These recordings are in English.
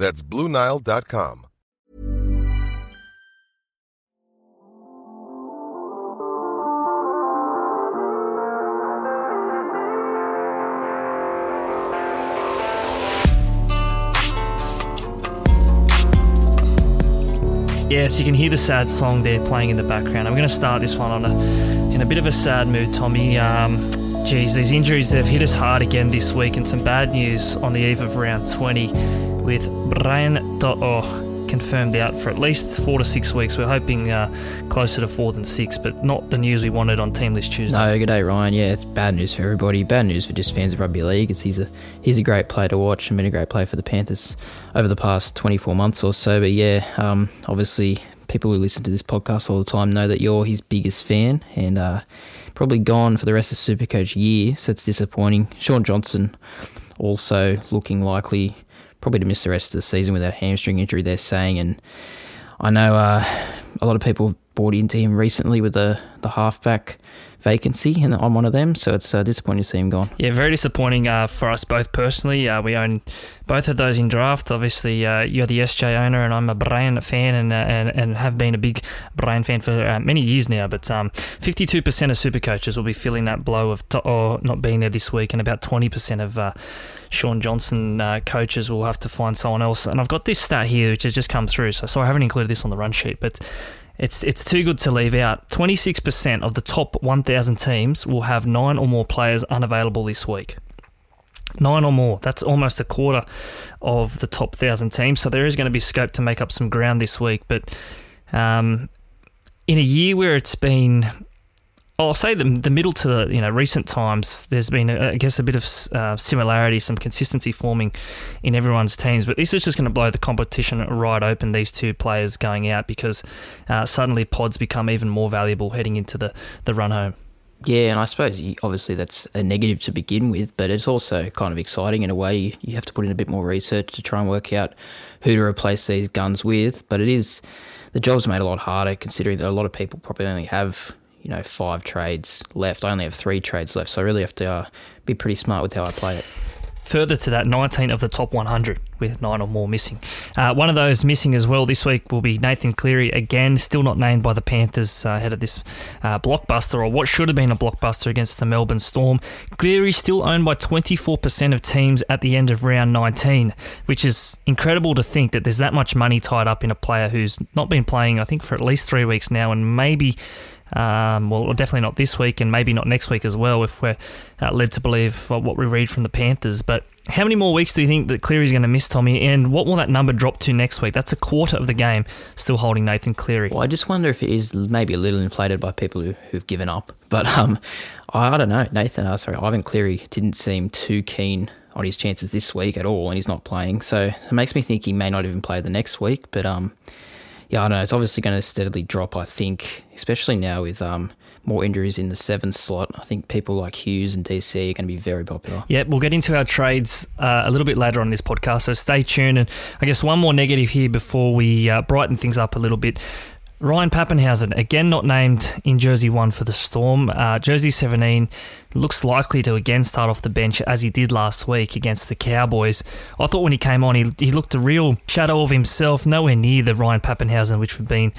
That's BlueNile.com. Yes, you can hear the sad song there playing in the background. I'm going to start this one on a, in a bit of a sad mood, Tommy. Um, geez, these injuries, they've hit us hard again this week, and some bad news on the eve of round 20 with Brian To'o confirmed out for at least four to six weeks. We're hoping uh, closer to four than six, but not the news we wanted on Team List Tuesday. No, good day, Ryan. Yeah, it's bad news for everybody. Bad news for just fans of rugby league. It's, he's a he's a great player to watch and been a great player for the Panthers over the past 24 months or so. But yeah, um, obviously people who listen to this podcast all the time know that you're his biggest fan and uh, probably gone for the rest of Supercoach year. So it's disappointing. Shaun Johnson also looking likely probably to miss the rest of the season with that hamstring injury, they're saying. And I know uh, a lot of people bought into him recently with the, the halfback vacancy, and I'm one of them. So it's uh, disappointing to see him gone. Yeah, very disappointing uh, for us both personally. Uh, we own both of those in draft. Obviously, uh, you're the SJ owner, and I'm a Brian fan, and uh, and, and have been a big Brian fan for uh, many years now. But um, 52% of super coaches will be feeling that blow of to- or not being there this week, and about 20% of Shaun Johnson coaches will have to find someone else. And I've got this stat here, which has just come through. So sorry, I haven't included this on the run sheet, but it's it's too good to leave out. 26% of the top 1,000 teams will have nine or more players unavailable this week. Nine or more. That's almost a quarter of the top 1,000 teams. So there is going to be scope to make up some ground this week. But um, in a year where it's been I'll say the, the middle to the you know recent times. There's been I guess a bit of uh, similarity, some consistency forming in everyone's teams. But this is just going to blow the competition right open. These two players going out because uh, suddenly pods become even more valuable heading into the the run home. Yeah, and I suppose obviously that's a negative to begin with, but it's also kind of exciting in a way. You have to put in a bit more research to try and work out who to replace these guns with. But it is the job's made a lot harder considering that a lot of people probably only have you know, five trades left. I only have three trades left, so I really have to uh, be pretty smart with how I play it. Further to that, 19 of the top 100 with nine or more missing. Uh, one of those missing as well this week will be Nathan Cleary, again, still not named by the Panthers uh, ahead of this uh, blockbuster or what should have been a blockbuster against the Melbourne Storm. Cleary still owned by 24% of teams at the end of round 19, which is incredible to think that there's that much money tied up in a player who's not been playing, I think, for at least three weeks now and maybe um, well, definitely not this week, and maybe not next week as well, if we're uh, led to believe what we read from the Panthers. But how many more weeks do you think that Cleary's going to miss, Tommy? And what will that number drop to next week? That's a quarter of the game still holding Nathan Cleary. Well, I just wonder if it is maybe a little inflated by people who, who've given up. But um, I, I don't know. Nathan, uh, sorry, Ivan Cleary didn't seem too keen on his chances this week at all, and he's not playing. So it makes me think he may not even play the next week. But um, Yeah, I know it's obviously going to steadily drop. I think, especially now with um, more injuries in the seven slot. I think people like Hughes and DC are going to be very popular. Yeah, we'll get into our trades uh, a little bit later on this podcast, so stay tuned. And I guess one more negative here before we uh, brighten things up a little bit. Ryan Papenhuyzen, again not named in Jersey 1 for the Storm. Uh, Jersey 17 looks likely to again start off the bench as he did last week against the Cowboys. I thought when he came on, he, he looked a real shadow of himself, nowhere near the Ryan Papenhuyzen which we've been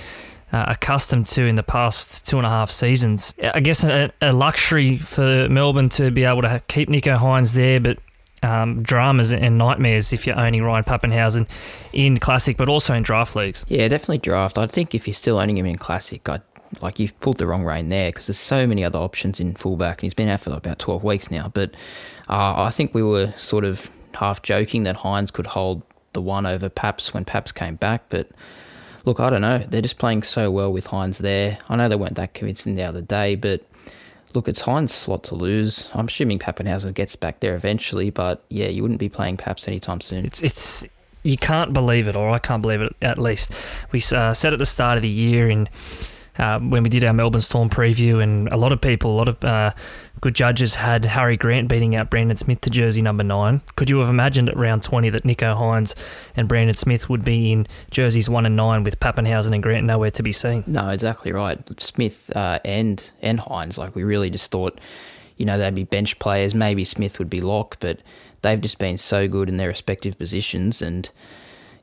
uh, accustomed to in the past two and a half seasons. I guess a, a luxury for Melbourne to be able to keep Nicho Hynes there, but um, dramas and nightmares if you're owning Ryan Papenhuyzen in Classic, but also in draft leagues. Yeah, definitely draft. I think if you're still owning him in Classic, I'd like you've pulled the wrong rein there because there's so many other options in fullback, and he's been out for about 12 weeks now. But uh, I think we were sort of half joking that Hynes could hold the one over Paps when Paps came back, but look, I don't know. They're just playing so well with Hynes there. I know they weren't that convincing the other day, but look, it's Hynes' slot to lose. I'm assuming Papenhuyzen gets back there eventually, but yeah, you wouldn't be playing Paps anytime soon. It's it's you can't believe it, or I can't believe it. At least we uh, said at the start of the year in uh, when we did our Melbourne Storm preview, and a lot of people, a lot of uh, good judges had Harry Grant beating out Brandon Smith to jersey number nine. Could you have imagined at round 20 that Nicho Hynes and Brandon Smith would be in jerseys one and nine with Papenhuyzen and Grant nowhere to be seen? No, exactly right. Smith uh, and and Hynes, like we really just thought, you know, they'd be bench players. Maybe Smith would be lock, but they've just been so good in their respective positions and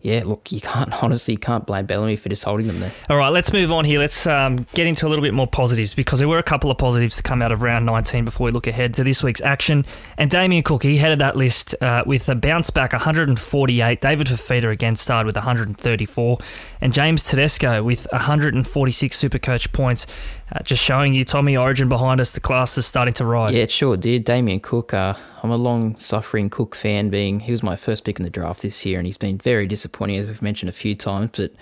yeah, look, you can't honestly you can't blame Bellamy for just holding them there. All right, let's move on here. Let's um, get into a little bit more positives because there were a couple of positives to come out of round 19 before we look ahead to this week's action. And Damien Cook, he headed that list uh, with a bounce back 148. David Fifita again started with 134, and James Tedesco with 146 Supercoach points. Uh, just showing you, Tommy, Origin behind us, the class is starting to rise. Yeah, it sure did. Damien Cook, uh, I'm a long suffering Cook fan, being he was my first pick in the draft this year, and he's been very disappointing, as we've mentioned a few times, but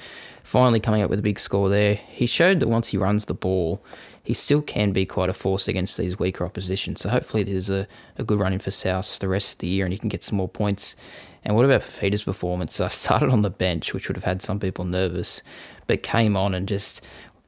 finally coming up with a big score there. He showed that once he runs the ball, he still can be quite a force against these weaker opposition. So hopefully there's a, a good run in for South the rest of the year and he can get some more points. And what about Fifita's performance? I started on the bench, which would have had some people nervous, but came on and just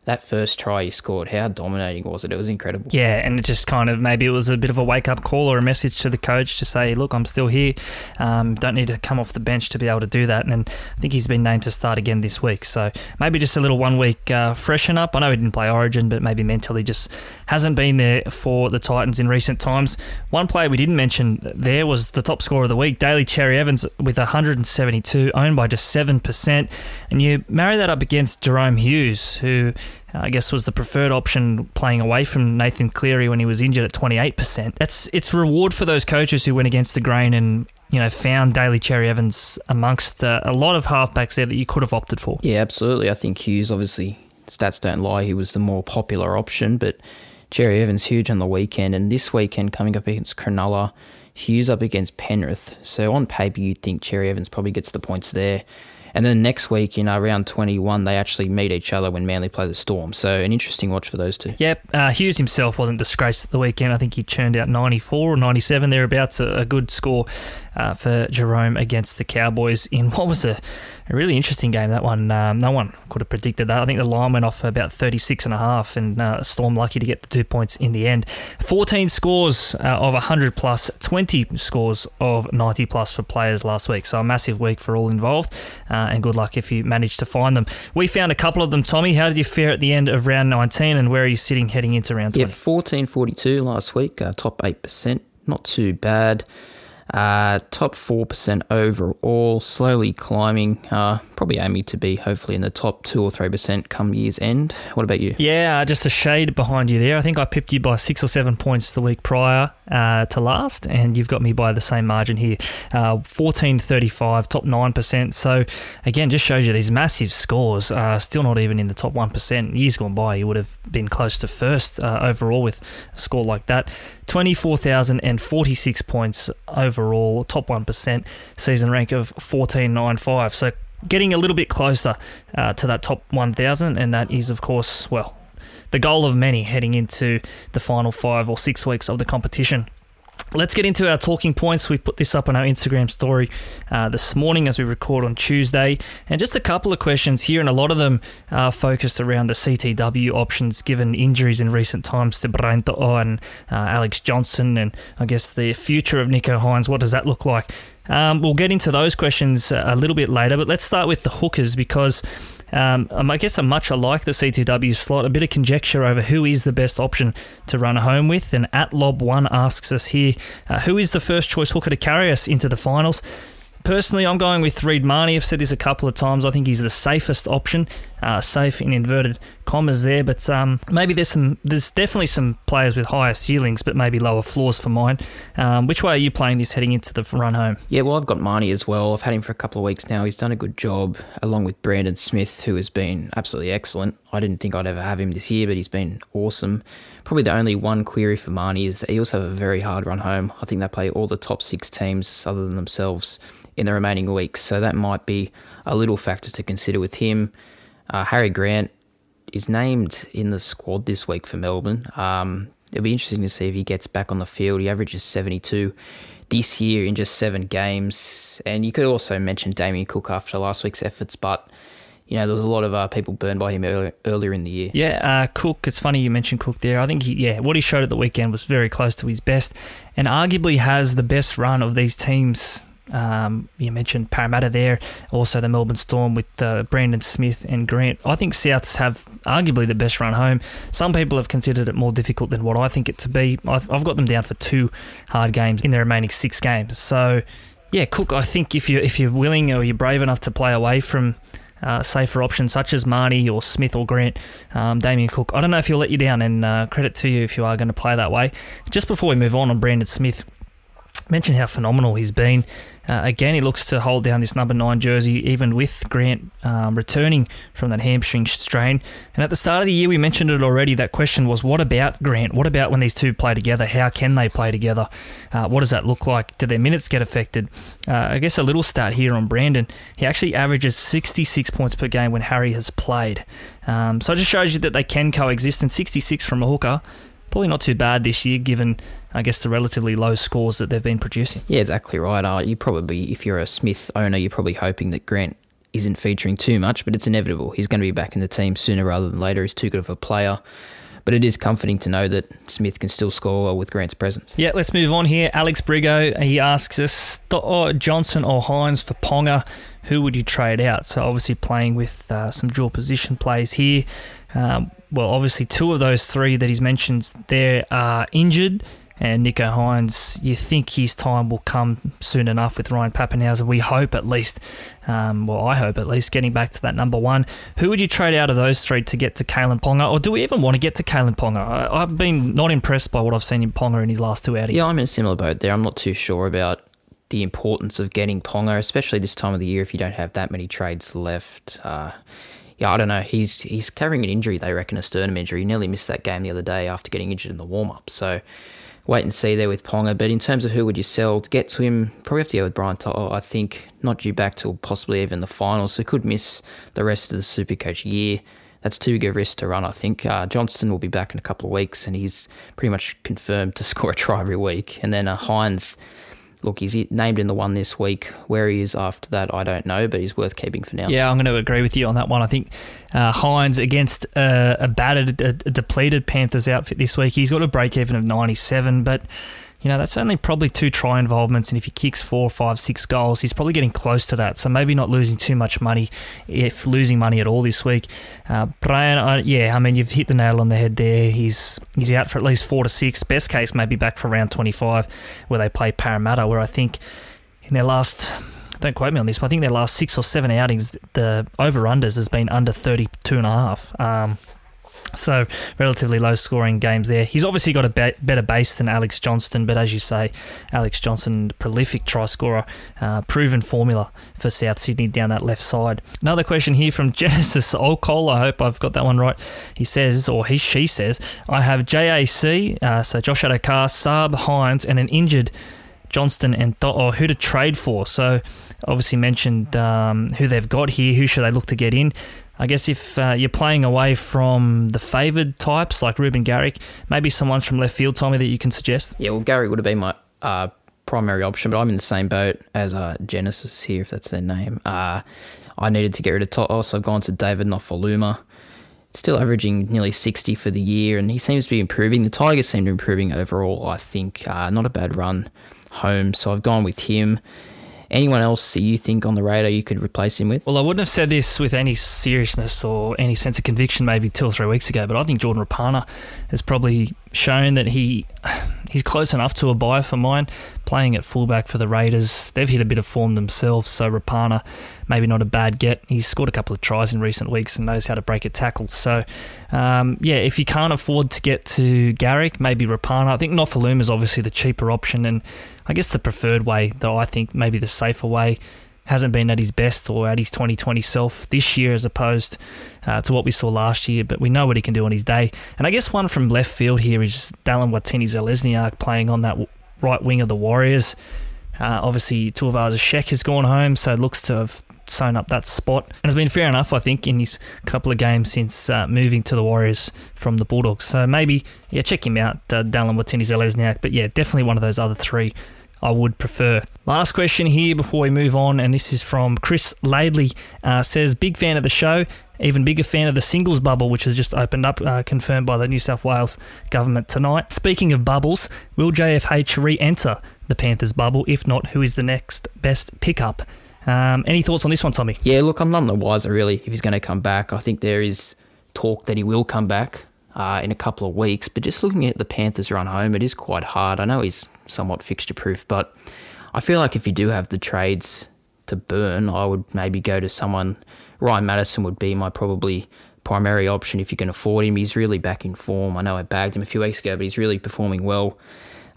that first try he scored, how dominating was it? It was incredible. Yeah, and it just kind of maybe it was a bit of a wake up call or a message to the coach to say, look, I'm still here. Um, don't need to come off the bench to be able to do that. And I think he's been named to start again this week. So maybe just a little one week uh, freshen up. I know he didn't play Origin, but maybe mentally just hasn't been there for the Titans in recent times. One player we didn't mention there was the top scorer of the week, Daly Cherry Evans, with 172, owned by just 7%. And you marry that up against Jahrome Hughes, who I guess was the preferred option playing away from Nathan Cleary when he was injured at 28%. That's it's reward for those coaches who went against the grain and you know found Daly Cherry Evans amongst uh, a lot of halfbacks there that you could have opted for. Yeah, absolutely. I think Hughes obviously stats don't lie. He was the more popular option, but Cherry Evans huge on the weekend and this weekend coming up against Cronulla, Hughes up against Penrith. So on paper you'd think Cherry Evans probably gets the points there. And then next week in uh, round 21, they actually meet each other when Manly play the Storm. So an interesting watch for those two. Yep. Uh, Hughes himself wasn't disgraced at the weekend. I think he churned out 94 or 97 thereabouts, a, a good score uh, for Jahrome against the Cowboys in what was a, a really interesting game. That one, um, no one could have predicted that. I think the line went off about 36 and a half, and uh, Storm lucky to get the two points in the end. 14 scores uh, of 100 plus, 20 scores of 90 plus for players last week. So a massive week for all involved, uh, and good luck if you manage to find them. We found a couple of them. Tommy, how did you fare at the end of round 19, and where are you sitting heading into round 20? Yeah, 1442 last week, uh, top 8%. Not too bad. Uh, top 4% overall, slowly climbing. Uh, probably aiming to be hopefully in the top 2 or 3% come year's end. What about you? Yeah, uh, just a shade behind you there. I think I pipped you by 6 or 7 points the week prior uh, to last, and you've got me by the same margin here. Uh, 1435, top 9%. So, again, just shows you these massive scores. Uh, still not even in the top 1%. Years gone by, you would have been close to first uh, overall with a score like that. 24,046 points overall, top 1%, season rank of 1495. So getting a little bit closer uh, to that top 1,000, and that is, of course, well, the goal of many heading into the final five or six weeks of the competition. Let's get into our talking points. We put this up on our Instagram story uh, this morning as we record on Tuesday. And just a couple of questions here, and a lot of them are focused around the CTW options given injuries in recent times to Brian To'o and uh, Alex Johnston, and I guess the future of Nicho Hynes. What does that look like? Um, we'll get into those questions a little bit later, but let's start with the hookers because um, um, I guess I'm much alike the CTW slot, a bit of conjecture over who is the best option to run home with. And at Lob1 asks us here, uh, who is the first choice hooker to carry us into the finals? Personally, I'm going with Reed Mahoney. I've said this a couple of times. I think he's the safest option, uh, safe in inverted commas there. But um, maybe there's some, there's definitely some players with higher ceilings, but maybe lower floors for mine. Um, which way are you playing this heading into the run home? Yeah, well, I've got Mahoney as well. I've had him for a couple of weeks now. He's done a good job, along with Brandon Smith, who has been absolutely excellent. I didn't think I'd ever have him this year, but he's been awesome. Probably the only one query for Mahoney is that he also have a very hard run home. I think they play all the top six teams other than themselves in the remaining weeks. So that might be a little factor to consider with him. Uh, Harry Grant is named in the squad this week for Melbourne. Um, it'll be interesting to see if he gets back on the field. He averages 72 this year in just seven games. And you could also mention Damien Cook after last week's efforts, but you know, there was a lot of uh, people burned by him earlier, earlier in the year. Yeah, uh, Cook. It's funny you mentioned Cook there. I think he, yeah, what he showed at the weekend was very close to his best, and arguably has the best run of these teams um, you mentioned Parramatta there, also the Melbourne Storm with uh, Brandon Smith and Grant. I think Souths have arguably the best run home. Some people have considered it more difficult than what I think it to be. I've, I've got them down for two hard games in the remaining six games. So, yeah, Cook. I think if you if you're willing or you're brave enough to play away from uh, safer options such as Mahoney or Smith or Grant, um, Damien Cook. I don't know if he'll let you down, and uh, credit to you if you are going to play that way. Just before we move on on Brandon Smith, mention how phenomenal he's been. Uh, again, he looks to hold down this number nine jersey, even with Grant um, returning from that hamstring strain. And at the start of the year, we mentioned it already. That question was, what about Grant? What about when these two play together? How can they play together? Uh, what does that look like? Do their minutes get affected? Uh, I guess a little stat here on Brandon. He actually averages 66 points per game when Harry has played. Um, so it just shows you that they can coexist. And 66 from a hooker probably not too bad this year, given I guess the relatively low scores that they've been producing. Yeah, exactly right. Uh, you probably, if you're a Smith owner, you're probably hoping that Grant isn't featuring too much, but it's inevitable. He's going to be back in the team sooner rather than later. He's too good of a player. But it is comforting to know that Smith can still score well with Grant's presence. Yeah, let's move on here. Alex Brigo, he asks us Johnston or Hynes for Ponga. Who would you trade out? So obviously playing with uh, some dual position plays here. Um, well, obviously two of those three that he's mentioned there are injured and Nicho Hynes, you think his time will come soon enough with Ryan Papenhuyzen. We hope at least, um, well, I hope at least, getting back to that number one. Who would you trade out of those three to get to Kalyn Ponga? Or do we even want to get to Kalyn Ponga? I, have been not impressed by what I've seen in Ponga in his last two outings. Yeah, I'm in a similar boat there. I'm not too sure about the importance of getting Ponga, especially this time of the year if you don't have that many trades left. Uh, yeah, I don't know. He's he's carrying an injury. They reckon a sternum injury. He nearly missed that game the other day after getting injured in the warm up. So wait and see there with Ponga. But in terms of who would you sell to get to him, probably have to go with Brian To'o. I think not due back till possibly even the finals, so could miss the rest of the Supercoach year. That's too big a risk to run, I think. Uh, Johnston will be back in a couple of weeks, and he's pretty much confirmed to score a try every week. And then uh, Hynes look, he's named in the one this week. Where he is after that, I don't know, but he's worth keeping for now. Yeah, I'm going to agree with you on that one. I think uh, Hynes against uh, a battered, a, a depleted Panthers outfit this week, he's got a break even of 97, but you know, that's only probably two try involvements, and if he kicks four, five, six goals, he's probably getting close to that. So maybe not losing too much money, if losing money at all this week. Uh, Brian, uh, yeah, I mean, you've hit the nail on the head there. He's he's out for at least four to six. Best case, maybe back for round 25, where they play Parramatta, where I think in their last don't quote me on this, but I think their last six or seven outings, the over unders has been under 32 and a half. Um, so relatively low scoring games there. He's obviously got a be- better base than Alex Johnston, but as you say, Alex Johnston, prolific try scorer, uh, proven formula for South Sydney down that left side. Another question here from Genesis O'Cole. I hope I've got that one right. He says, or he she says, I have JAC, uh, so Josh Addo-Carr, Saab, Hynes, and an injured Johnston and To'o, who to trade for. So obviously mentioned um, who they've got here. Who should they look to get in? I guess if uh, you're playing away from the favoured types like Ruben Garrick, maybe someone's from left field, Tommy, that you can suggest. Yeah, well, Garrick would have been my uh, primary option, but I'm in the same boat as uh, Genesis here, if that's their name. Uh, I needed to get rid of Toss. I've gone to David Nofoaluma. Still averaging nearly 60 for the year, and he seems to be improving. The Tigers seem to be improving overall, I think. Uh, not a bad run home, so I've gone with him. Anyone else you think on the radar you could replace him with? Well, I wouldn't have said this with any seriousness or any sense of conviction maybe two or three weeks ago, but I think Jordan Rapana has probably shown that he he's close enough to a buy for mine. Playing at fullback for the Raiders, they've hit a bit of form themselves, so Rapana maybe not a bad get. He's scored a couple of tries in recent weeks and knows how to break a tackle. So, um, yeah, if you can't afford to get to Garrick, maybe Rapana. I think Nofoaluma is obviously the cheaper option and I guess the preferred way, though I think maybe the safer way, hasn't been at his best or at his 2020 self this year as opposed uh, to what we saw last year, but we know what he can do on his day. And I guess one from left field here is Dallin Watene Zelezniak playing on that right wing of the Warriors. Uh, obviously, Tuivasa-Sheck has gone home, so it looks to have sewn up that spot. And it's been fair enough, I think, in his couple of games since uh, moving to the Warriors from the Bulldogs. So maybe, yeah, check him out, uh, Dallin Watene-Zelezniak. But yeah, definitely one of those other three I would prefer. Last question here before we move on, and this is from Chris Laidley. Uh, says, Big fan of the show, even bigger fan of the singles bubble, which has just opened up, uh, confirmed by the New South Wales government tonight. Speaking of bubbles, will JFH re enter the Panthers bubble? If not, who is the next best pickup? Um, any thoughts on this one, Tommy? Yeah, look, I'm none the wiser really if he's going to come back. I think there is talk that he will come back uh, in a couple of weeks, but just looking at the Panthers run home, it is quite hard. I know he's somewhat fixture proof, but I feel like if you do have the trades to burn, I would maybe go to someone. Ryan Matterson would be my probably primary option if you can afford him. He's really back in form. I know I bagged him a few weeks ago, but he's really performing well.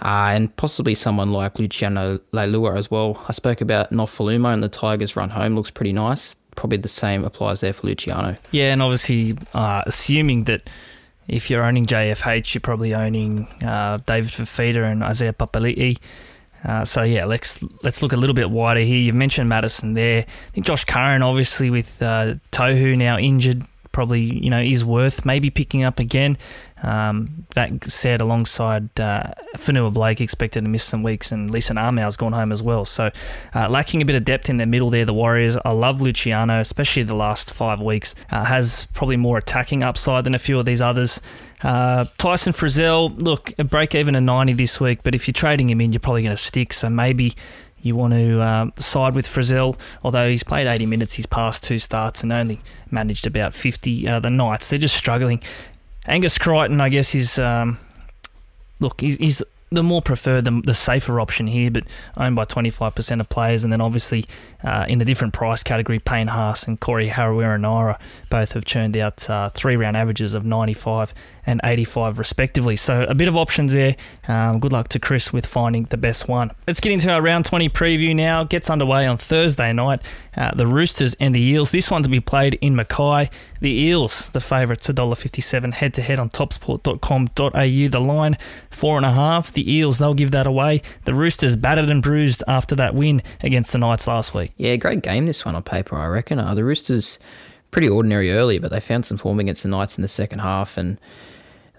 Uh, and possibly someone like Luciano Leilua as well. I spoke about Nofoaluma and the Tigers run home looks pretty nice. Probably the same applies there for Luciano. Yeah, and obviously, uh, assuming that if you're owning JFH, you're probably owning uh, David Fifita and Isaiah Papali'i. Uh, so yeah, let's let's look a little bit wider here. You've mentioned Matterson there. I think Josh Curran, obviously with uh, Tohu now injured, probably you know is worth maybe picking up again. Um, that said, alongside uh, Fonua Blake expected to miss some weeks, and Leeson Armour's gone home as well. So uh, lacking a bit of depth in the middle there. The Warriors. I love Luciano, especially the last five weeks. Uh, has probably more attacking upside than a few of these others. Uh, Tyson Frizell, look, a break even a 90 this week, but if you're trading him in, you're probably going to stick. So maybe you want to um, side with Frizell, although he's played 80 minutes his past two starts and only managed about 50 uh, the Knights. They're just struggling. Angus Crichton, I guess, is um, look, he's, he's the more preferred, the, the safer option here, but owned by 25% of players. And then obviously uh, in a different price category, Payne Haas and Corey Harawira-Naera both have churned out uh, three round averages of 95 and 85 respectively. So a bit of options there. Um, good luck to Chris with finding the best one. Let's get into our round 20 preview now. Gets underway on Thursday night. Uh, the Roosters and the Eels. This one to be played in Mackay. The Eels, the favourites, $1.57 head to head on topsport.com.au. The line, four and a half. The Eels, they'll give that away. The Roosters battered and bruised after that win against the Knights last week. Yeah, great game this one on paper, I reckon. Uh, the Roosters pretty ordinary early, but they found some form against the Knights in the second half and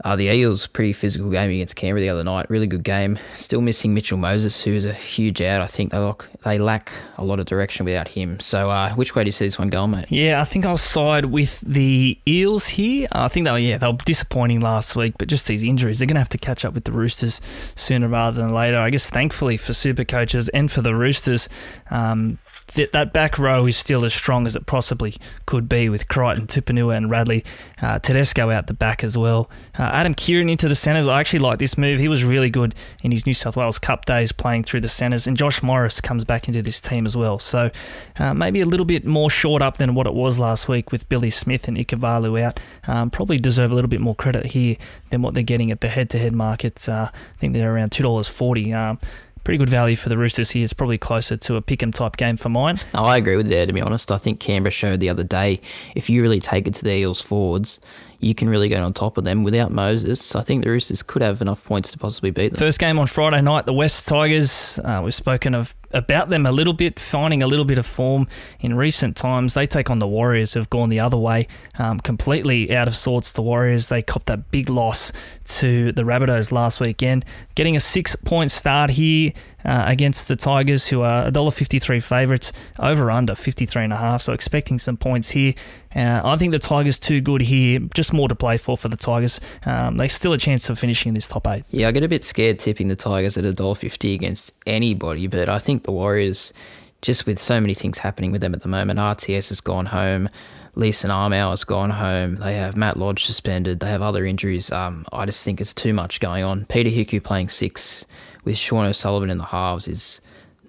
uh, the Eels, pretty physical game against Canberra the other night. Really good game. Still missing Mitchell Moses, who's a huge out. I think they look, they lack a lot of direction without him. So, uh, which way do you see this one going, mate? Yeah, I think I'll side with the Eels here. I think they were, yeah, they were disappointing last week, but just these injuries, they're going to have to catch up with the Roosters sooner rather than later. I guess thankfully for super coaches and for the Roosters, um, that, back row is still as strong as it possibly could be with Crichton, Tupouniua, and Radley. Uh, Tedesco out the back as well. Uh, Adam Keighran into the centres. I actually like this move. He was really good in his New South Wales Cup days playing through the centres. And Josh Morris comes back into this team as well. So uh, maybe a little bit more short up than what it was last week with Billy Smith and Ikuvalu out. Um, probably deserve a little bit more credit here than what they're getting at the head to head market. Uh, I think they're around $2.40. Um, pretty good value for the Roosters here. It's probably closer to a pick 'em type game for mine. No, I agree with that. To be honest, I think Canberra showed the other day if you really take it to the Eels forwards, you can really get on top of them. Without Moses, I think the Roosters could have enough points to possibly beat them. First game on Friday night, the West Tigers. Uh, we've spoken of about them a little bit, finding a little bit of form in recent times. They take on the Warriors, who've gone the other way, um, completely out of sorts. The Warriors, they copped that big loss to the Rabbitohs last weekend, getting a six point start here. Uh, against the Tigers, who are $1.53 favourites, over under 53.5. So expecting some points here. Uh, I think the Tigers too good here. Just more to play for for the Tigers. Um, they still a chance of finishing in this top eight. Yeah, I get a bit scared tipping the Tigers at $1.50 against anybody, but I think the Warriors, just with so many things happening with them at the moment, RTS has gone home. Leeson Armour has gone home. They have Matt Lodge suspended. They have other injuries. Um, I just think it's too much going on. Peter Hiku playing six with Sean O'Sullivan in the halves is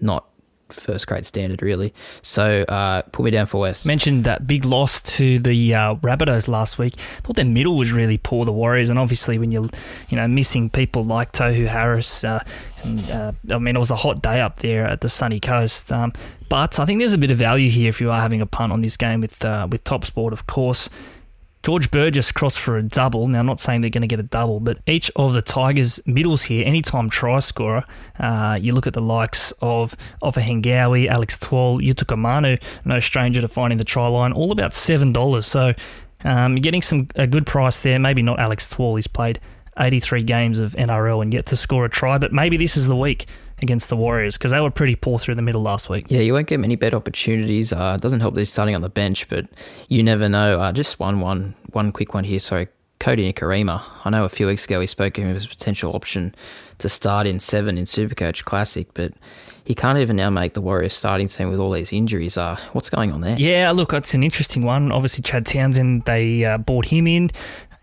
not first grade standard, really. So uh, put me down for West. Mentioned that big loss to the uh, Rabbitohs last week. Thought their middle was really poor, the Warriors, and obviously when you're you know missing people like Tohu Harris, uh, and uh, I mean it was a hot day up there at the sunny coast. Um, but I think there's a bit of value here if you are having a punt on this game with uh, with Top Sport, of course. George Burgess crossed for a double. Now, I'm not saying they're going to get a double, but each of the Tigers' middles here, anytime try scorer, uh, you look at the likes of Ofahengaue, Alex Twal, Utoikamanu, no stranger to finding the try line, all about $7. So um, getting some a good price there. Maybe not Alex Twal, he's played 83 games of NRL and yet to score a try, but maybe this is the week against the Warriors because they were pretty poor through the middle last week. Yeah, you won't get many bet opportunities. Uh, doesn't help that he's starting on the bench, but you never know. Uh, just one, one, one quick one here. Sorry, Kodi Nikorima. I know a few weeks ago we spoke to him as a potential option to start in seven in Supercoach Classic, but he can't even now make the Warriors starting team with all these injuries. Uh, what's going on there? Yeah, look, it's an interesting one. Obviously, Chad Townsend, they uh, brought him in.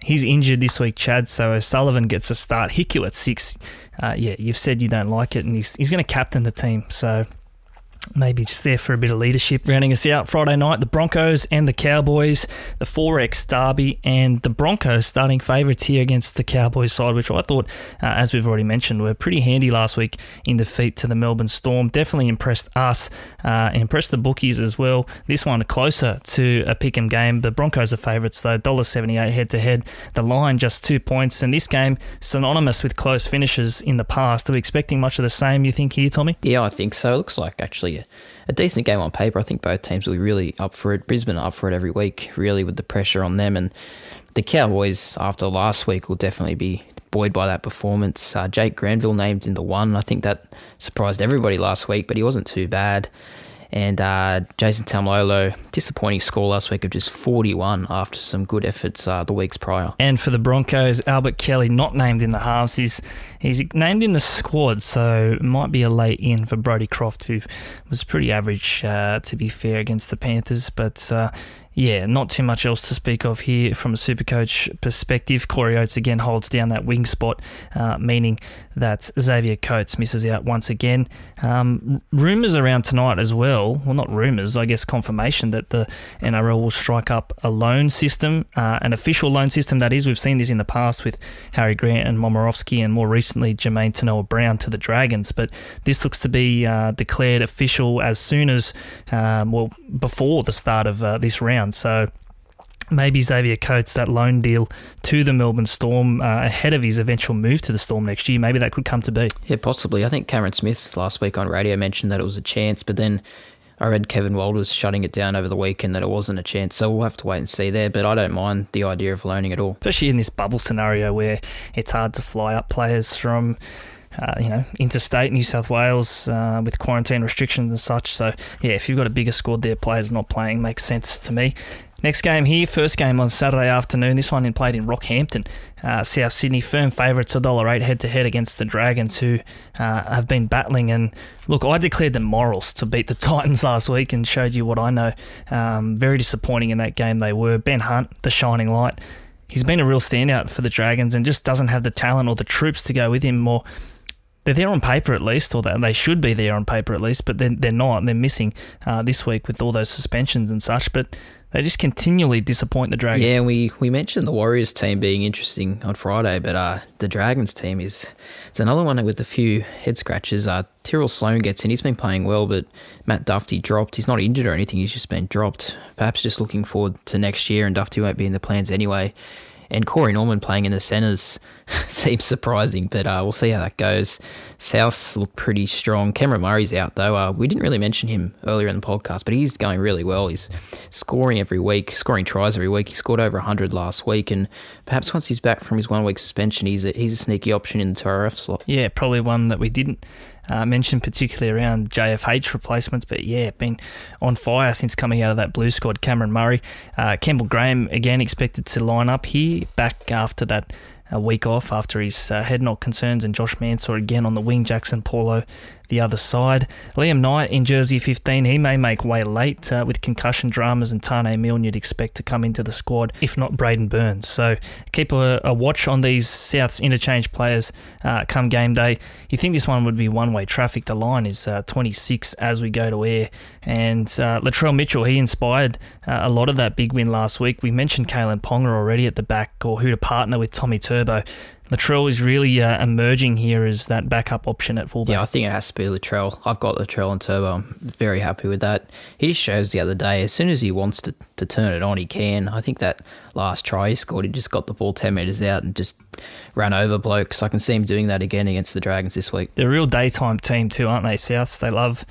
He's injured this week, Chad, so Sullivan gets a start. Hiku at six. Uh, yeah, you've said you don't like it, and he's, he's going to captain the team. So maybe just there for a bit of leadership. Rounding us out Friday night, the Broncos and the Cowboys, the 4X Derby, and the Broncos starting favourites here against the Cowboys side, which I thought, uh, as we've already mentioned, were pretty handy last week in defeat to the Melbourne Storm. Definitely impressed us, uh, impressed the bookies as well. This one closer to a pick 'em game. The Broncos are favourites though, $1.78 head to head. The line just two points, and this game synonymous with close finishes in the past. Are we expecting much of the same? You think here, Tommy? Yeah, I think so. It looks like actually a, a decent game on paper. I think both teams will be really up for it. Brisbane are up for it every week, really, with the pressure on them. And the Cowboys, after last week, will definitely be buoyed by that performance. Uh, Jake Granville named in the one. I think that surprised everybody last week, but he wasn't too bad. And uh, Jason Taumalolo, disappointing score last week of just 41 after some good efforts uh, the weeks prior. And for the Broncos, Albert Kelly not named in the halves. He's he's named in the squad, so might be a late in for Brodie Croft, who was pretty average uh, to be fair against the Panthers, but uh, yeah, not too much else to speak of here from a super coach perspective. Corey Oates again holds down that wing spot, uh, meaning that Xavier Coates misses out once again. Um, rumours around tonight as well, well, not rumours, I guess confirmation that the NRL will strike up a loan system, uh, an official loan system that is. We've seen this in the past with Harry Grant and Momirovski, and more recently Jamayne Taunoa Brown to the Dragons. But this looks to be uh, declared official as soon as, um, well, before the start of uh, this round. So maybe Xavier Coates that loan deal to the Melbourne Storm uh, ahead of his eventual move to the Storm next year. Maybe that could come to be. Yeah, possibly. I think Cameron Smith last week on radio mentioned that it was a chance, but then I read Kevin Walters shutting it down over the weekend that it wasn't a chance. So we'll have to wait and see there. But I don't mind the idea of loaning at all, especially in this bubble scenario where it's hard to fly up players from. Uh, you know, interstate New South Wales uh, with quarantine restrictions and such. So, yeah, if you've got a bigger squad there, players not playing makes sense to me. Next game here, first game on Saturday afternoon. This one in played in Rockhampton, uh, South Sydney. Firm favourites, a dollar eight head to head against the Dragons, who uh, have been battling. And look, I declared them morals to beat the Titans last week and showed you what I know. Um, very disappointing in that game they were. Ben Hunt, the shining light. He's been a real standout for the Dragons and just doesn't have the talent or the troops to go with him. Or they're there on paper at least, or they should be there on paper at least, but they're, they're not. They're missing uh, this week with all those suspensions and such. But they just continually disappoint the Dragons. Yeah, we, we mentioned the Warriors team being interesting on Friday, but uh, the Dragons team is it's another one with a few head scratches. Uh, Tyrell Sloan gets in. He's been playing well, but Matt Dufty dropped. He's not injured or anything. He's just been dropped. Perhaps just looking forward to next year, and Dufty won't be in the plans anyway. And Corey Norman playing in the centres seems surprising, but uh, we'll see how that goes. Souths look pretty strong. Cameron Murray's out though. Uh, we didn't really mention him earlier in the podcast, but he's going really well. He's scoring every week, scoring tries every week. He scored over 100 last week, and perhaps once he's back from his one week suspension, he's a, he's a sneaky option in the TRF slot. Yeah, probably one that we didn't uh, mentioned, particularly around JFH replacements. But yeah, been on fire since coming out of that blue squad. Cameron Murray, uh, Campbell Graham again expected to line up here back after that a week off after his uh, head knock concerns, and Josh Mansour again on the wing. Jaxson Paulo the other side. Liam Knight in jersey 15, he may make way late uh, with concussion dramas, and Tane Milne you'd expect to come into the squad, if not Braidon Burns. So keep a, a watch on these Souths interchange players uh, come game day. You think this one would be one way traffic? The line is uh, 26 as we go to air. And uh, Latrell Mitchell, he inspired uh, a lot of that big win last week. We mentioned Kalyn Ponga already at the back, or who to partner with Tommy Turbo. Latrell is really uh, emerging here as that backup option at fullback. Yeah, I think it has to be Latrell. I've got Latrell and Turbo. I'm very happy with that. He just shows the other day, as soon as he wants to, to turn it on, he can. I think that last try he scored, he just got the ball 10 metres out and just ran over blokes. I can see him doing that again against the Dragons this week. They're a real daytime team too, aren't they, Souths? They love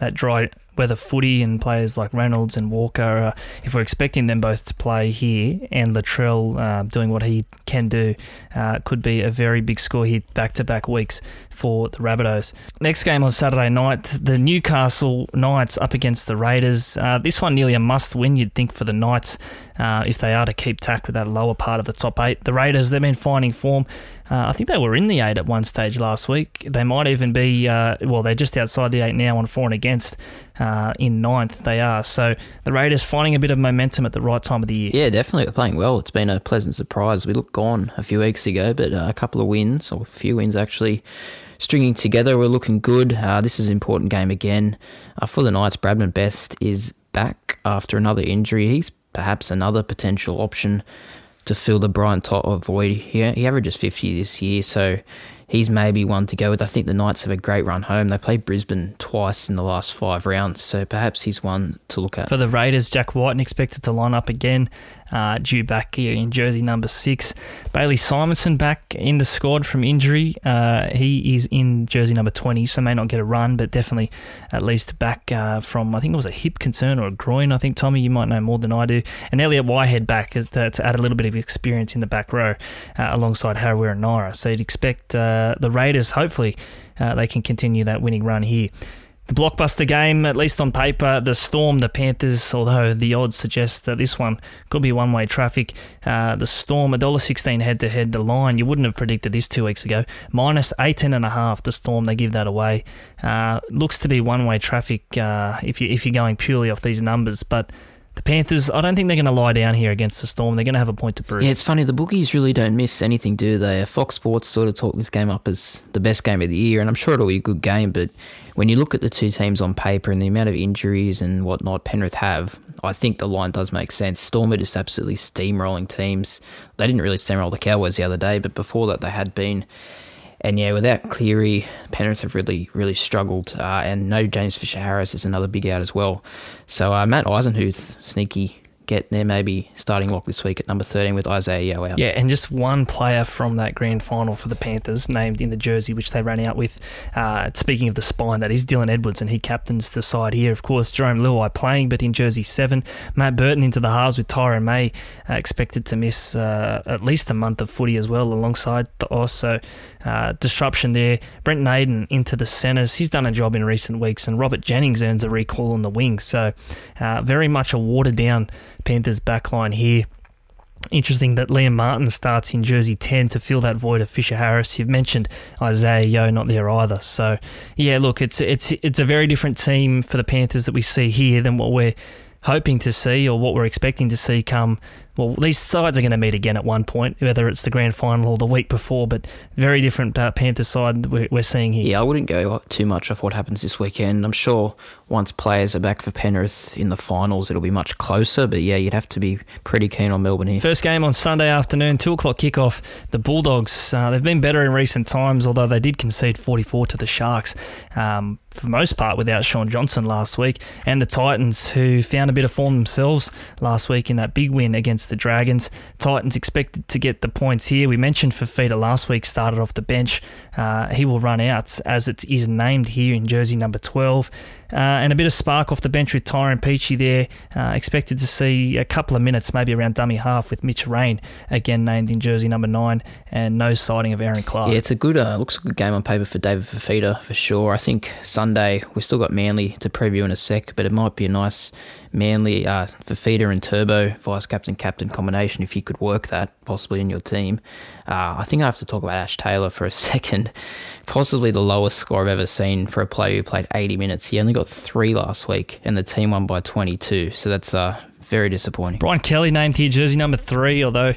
that dry whether footy and players like Reynolds and Walker, uh, if we're expecting them both to play here and Latrell uh, doing what he can do, uh, could be a very big score here back to back weeks for the Rabbitohs. Next game on Saturday night, the Newcastle Knights up against the Raiders. Uh, this one nearly a must win, you'd think, for the Knights uh, if they are to keep tack with that lower part of the top eight. The Raiders, they've been finding form. Uh, I think they were in the eight at one stage last week. They might even be, uh, well, they're just outside the eight now on four and against. Uh, in ninth, they are. So the Raiders finding a bit of momentum at the right time of the year. Yeah, definitely. They're playing well. It's been a pleasant surprise. We looked gone a few weeks ago, but uh, a couple of wins, or a few wins actually, stringing together. We're looking good. Uh, this is an important game again. Uh, for the Knights, Bradman Best is back after another injury. He's perhaps another potential option to fill the Brian To'o void. He, he averages 50 this year, so he's maybe one to go with. I think the Knights have a great run home. They played Brisbane twice in the last five rounds, so perhaps he's one to look at. For the Raiders, Jack Wighton expected to line up again uh, due back here in jersey number six. Bailey Simonson back in the squad from injury. Uh, he is in jersey number 20, so may not get a run, but definitely at least back uh, from, I think it was a hip concern or a groin. I think, Tommy, you might know more than I do. And Elliott Whitehead back to, add a little bit of experience in the back row uh, alongside Harawira Naera. So you'd expect uh, the Raiders, hopefully, uh, they can continue that winning run here. The blockbuster game, at least on paper, the Storm, the Panthers, although the odds suggest that this one could be one way traffic. Uh, the Storm, $1.16 head to head. The line, you wouldn't have predicted this two weeks ago. Minus 18.5, the Storm, they give that away. Uh, looks to be one way traffic uh, if, you, if you're going purely off these numbers, but the Panthers, I don't think they're going to lie down here against the Storm. They're going to have a point to prove. Yeah, it's funny. The bookies really don't miss anything, do they? Fox Sports sort of talk this game up as the best game of the year, and I'm sure it'll be a good game. But when you look at the two teams on paper and the amount of injuries and whatnot Penrith have, I think the line does make sense. Storm are just absolutely steamrolling teams. They didn't really steamroll the Cowboys the other day, but before that, they had been. And yeah, without Cleary, Penrith have really, really struggled. Uh, and no James Fisher Harris is another big out as well. So uh, Matt Eisenhuth, sneaky get there maybe starting lock this week at number 13 with Isaiah Yeo out. Yeah, and just one player from that grand final for the Panthers named in the jersey which they ran out with. Uh, speaking of the spine, that is Dylan Edwards, and he captains the side here. Of course, Jarome Luai playing, but in jersey 7. Matt Burton into the halves with Tyrone May, uh, expected to miss uh, at least a month of footy as well alongside the also uh, disruption there. Brent Naden into the centres. He's done a job in recent weeks, and Robert Jennings earns a recall on the wing. So, uh, very much a watered down Panthers backline here. Interesting that Liam Martin starts in jersey 10 to fill that void of Fisher Harris. You've mentioned Isaiah Yeo not there either. So, yeah, look, it's it's it's a very different team for the Panthers that we see here than what we're hoping to see or what we're expecting to see come well, these sides are going to meet again at one point, whether it's the grand final or the week before, but very different uh, Panthers side we're, we're, seeing here. Yeah, I wouldn't go too much off what happens this weekend. I'm sure once players are back for Penrith in the finals, it'll be much closer, but yeah, you'd have to be pretty keen on Melbourne here. First game on Sunday afternoon, 2 o'clock kickoff. The Bulldogs, uh, they've been better in recent times, although they did concede 44 to the Sharks. Um, for most part, without Shaun Johnson last week, and the Titans, who found a bit of form themselves last week in that big win against against the Dragons. Titans expected to get the points here. We mentioned Fifita last week started off the bench. Uh, he will run out as it is named here in jersey number 12. Uh, and a bit of spark off the bench with Tyrone Peachey there. Uh, expected to see a couple of minutes, maybe around dummy half, with Mitch Rein again named in jersey number nine, and no sighting of Erin Clark. Yeah, it's a good, uh, looks a good game on paper for David Fifita for sure. I think Sunday we've still got Manly to preview in a sec, but it might be a nice Manly, uh, Fifita and Turbo vice captain captain combination if you could work that possibly in your team. Uh, I think I have to talk about Ash Taylor for a second. Possibly the lowest score I've ever seen for a player who played 80 minutes. He only got three last week, and the team won by 22. So that's uh, very disappointing. Brian Kelly named here jersey number three, although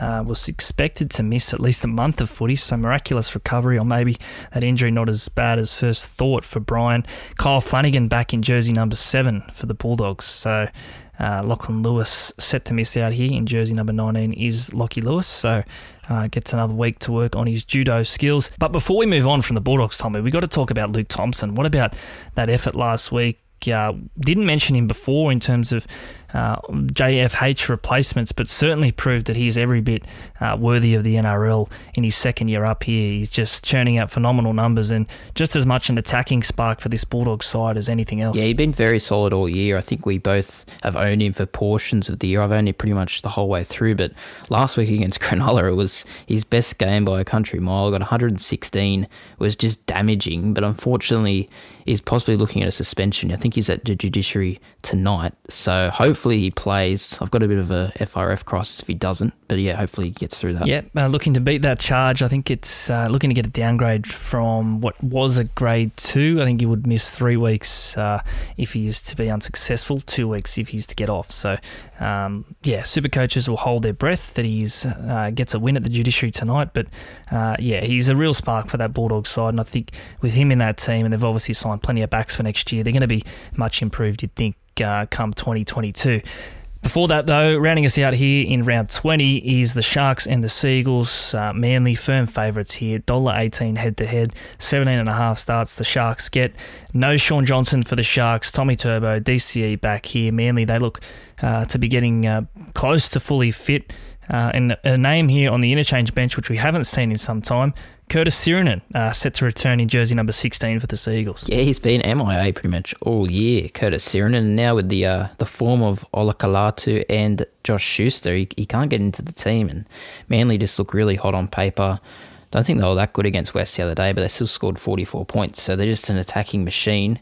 uh, was expected to miss at least a month of footy, so miraculous recovery, or maybe that injury not as bad as first thought for Brian. Kyle Flanagan back in jersey number seven for the Bulldogs, so uh, Lachlan Lewis set to miss out here in jersey number 19 is Lockie Lewis, so uh, gets another week to work on his judo skills. But before we move on from the Bulldogs, Tommy, we've got to talk about Luke Thompson. What about that effort last week? Uh, didn't mention him before in terms of uh, JFH replacements, but certainly proved that he's every bit uh, worthy of the NRL in his second year up here. He's just churning out phenomenal numbers and just as much an attacking spark for this Bulldogs side as anything else. Yeah, he's been very solid all year. I think we both have owned him for portions of the year. I've owned him pretty much the whole way through, but last week against Cronulla, it was his best game by a country mile. Got 116. It was just damaging, but unfortunately, he's possibly looking at a suspension. I think he's at the judiciary tonight, so hopefully he plays. I've got a bit of a FRF cross if he doesn't, but yeah, hopefully he gets through that. Yeah, uh, looking to beat that charge. I think it's uh, looking to get a downgrade from what was a grade two. I think he would miss three weeks uh, if he is to be unsuccessful, two weeks if he's to get off. So, um, yeah, super coaches will hold their breath that he uh, gets a win at the judiciary tonight. But uh, yeah, he's a real spark for that Bulldog side, and I think with him in that team, and they've obviously signed plenty of backs for next year, they're going to be much improved. You'd think uh, come 2022. Before that, though, rounding us out here in round 20 is the Sharks and the Seagulls. Uh, Manly firm favourites here, $1.18 head to head, 17.5 starts the Sharks get. No Shaun Johnson for the Sharks, Tommy Turbo, DCE back here. Manly, they look uh, to be getting uh, close to fully fit. Uh, and a name here on the interchange bench, which we haven't seen in some time, Curtis Sironen uh, set to return in jersey number 16 for the Seagulls. Yeah, he's been MIA pretty much all year, Curtis Sironen. Now with the uh, the form of Olakau'atu and Josh Schuster, he, he can't get into the team. And Manly just look really hot on paper. Don't think they were that good against West the other day, but they still scored 44 points. So they're just an attacking machine.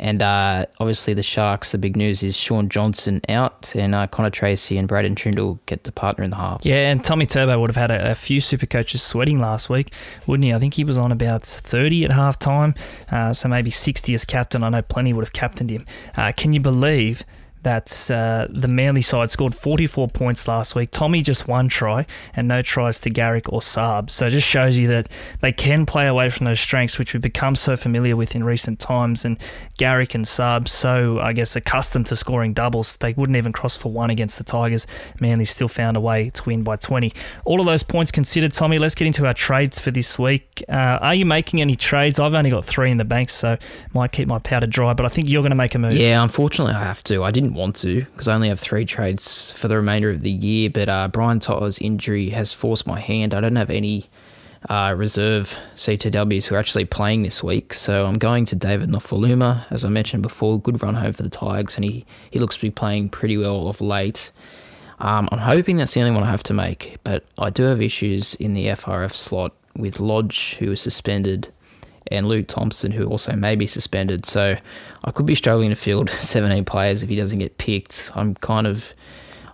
And uh, obviously, the Sharks, the big news is Shaun Johnson out, and uh, Connor Tracey and Braydon Trindall get the partner in the half. Yeah, and Tommy Turbo would have had a, a, few super coaches sweating last week, wouldn't he? I think he was on about 30 at half time, uh, so maybe 60 as captain. I know plenty would have captained him. Uh, can you believe that uh, the Manly side scored 44 points last week. Tommy just one try and no tries to Garrick or Saab. So it just shows you that they can play away from those strengths, which we've become so familiar with in recent times. And Garrick and Saab, so I guess accustomed to scoring doubles, they wouldn't even cross for one against the Tigers. Manly still found a way to win by 20. All of those points considered, Tommy, let's get into our trades for this week. Uh, are you making any trades? I've only got three in the bank, so might keep my powder dry, but I think you're going to make a move. Yeah, unfortunately, I have to. I didn't want to because I only have three trades for the remainder of the year. But uh, Brian To'o's injury has forced my hand. I don't have any uh, reserve CTWs who are actually playing this week. So I'm going to David Nofoaluma, as I mentioned before. Good run home for the Tigers, and he, he looks to be playing pretty well of late. Um, I'm hoping that's the only one I have to make, but I do have issues in the FRF slot with Lodge, who was suspended, and Luke Thompson, who also may be suspended. So I could be struggling to field 17 players if he doesn't get picked. I'm kind of.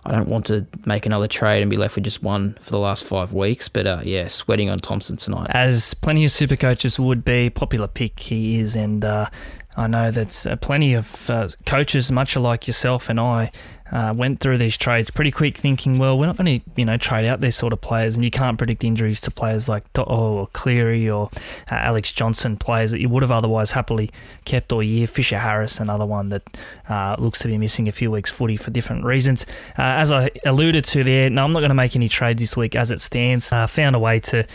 I don't want to make another trade and be left with just one for the last five weeks, but uh, yeah, sweating on Thompson tonight. As plenty of super coaches would be, popular pick he is, and uh, I know that uh, plenty of uh, coaches, much like yourself and I, uh, went through these trades pretty quick, thinking, well, we're not going to, you know, trade out these sort of players, and you can't predict injuries to players like To'o or Cleary or uh, Alex Johnston, players that you would have otherwise happily kept all year. Fisher Harris, another one that uh, looks to be missing a few weeks footy for different reasons. Uh, as I alluded to there, no, I'm not going to make any trades this week as it stands. Uh, found a way to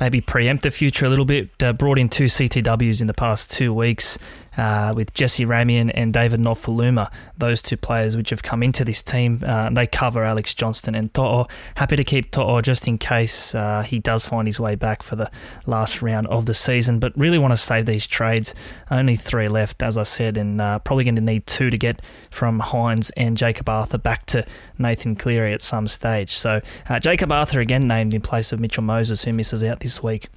maybe preempt the future a little bit. Uh, brought in two CTWs in the past two weeks. Uh, with Jesse Ramien and David Nofoaluma, those two players which have come into this team. Uh, they cover Alex Johnston and To'o. Happy to keep To'o just in case uh, he does find his way back for the last round of the season, but really want to save these trades. Only three left, as I said, and uh, probably going to need two to get from Hynes and Jakob Arthur back to Nathan Cleary at some stage. So uh, Jakob Arthur again named in place of Mitchell Moses, who misses out this week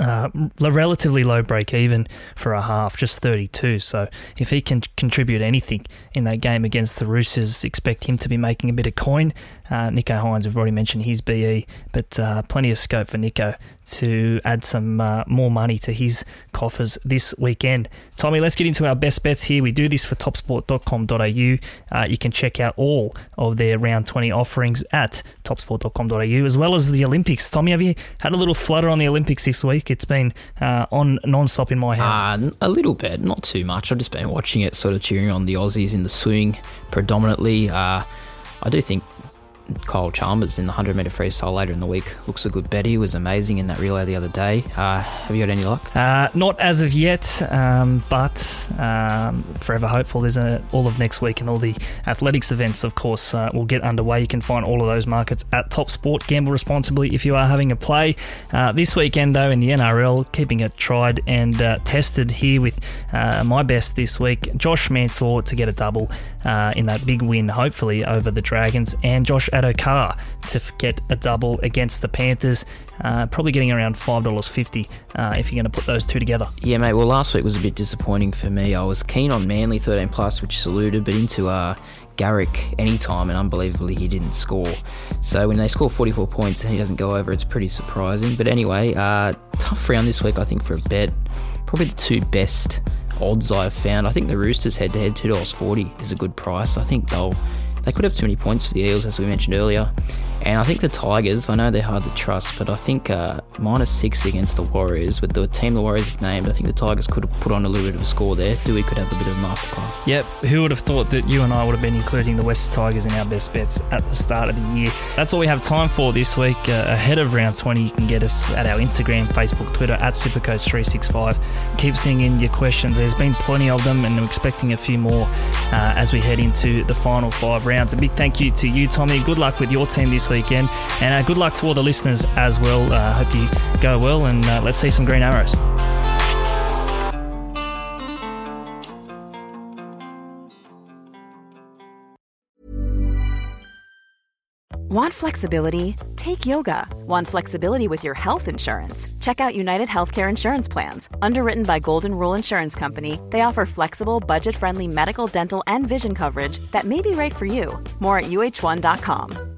uh, relatively low break even for a half, just 32. So if he can contribute anything in that game against the Roosters, expect him to be making a bit of coin. Uh, Nicho Hynes, we've already mentioned his BE, but uh, plenty of scope for Nicho to add some uh, more money to his coffers this weekend. Tommy, let's get into our best bets here. We do this for topsport.com.au. Uh, you can check out all of their round 20 offerings at topsport.com.au, as well as the Olympics. Tommy, have you had a little flutter on the Olympics this week? It's been uh, on non-stop in my house. Uh, a little bit, not too much. I've just been watching it, sort of cheering on the Aussies in the swing predominantly. Uh, I do think Kyle Chalmers in the 100 metre freestyle later in the week. Looks a good bet. He was amazing in that relay the other day. Uh, have you had any luck? Uh, not as of yet, um, but um, forever hopeful. There's a, all of next week and all the athletics events, of course, uh, will get underway. You can find all of those markets at Top Sport. Gamble responsibly if you are having a play. Uh, this weekend, though, in the NRL, keeping it tried and uh, tested here with uh, my best this week. Josh Mansour to get a double in that big win, hopefully, over the Dragons, and Josh Addo-Carr to get a double against the Panthers. Uh, probably getting around $5.50 uh, if you're going to put those two together. Yeah, mate. Well, last week was a bit disappointing for me. I was keen on Manly 13 plus, which saluted, but into uh, Garrick anytime, and unbelievably, he didn't score. So when they score 44 points and he doesn't go over, it's pretty surprising. But anyway, uh, tough round this week, I think, for a bet. Probably the two best odds I've found. I think the Roosters head to head $2.40 is a good price. I think they'll they could have too many points for the Eels, as we mentioned earlier. And I think the Tigers, I know they're hard to trust, but I think uh, minus six against the Warriors, with the team the Warriors have named, I think the Tigers could have put on a little bit of a score there. Dewey could have a bit of a masterclass. Yep, who would have thought that you and I would have been including the West Tigers in our best bets at the start of the year? That's all we have time for this week. Uh, ahead of round 20, you can get us at our Instagram, Facebook, Twitter, at Supercoach365. Keep sending in your questions. There's been plenty of them, and I'm expecting a few more uh, as we head into the final five rounds. A big thank you to you, Tommy. Good luck with your team this weekend. And uh, good luck to all the listeners as well. I uh, hope you go well, and uh, let's see some green arrows. Want flexibility? Take yoga. Want flexibility with your health insurance? Check out United Healthcare Insurance Plans. Underwritten by Golden Rule Insurance Company, they offer flexible, budget friendly medical, dental, and vision coverage that may be right for you. More at uh1.com.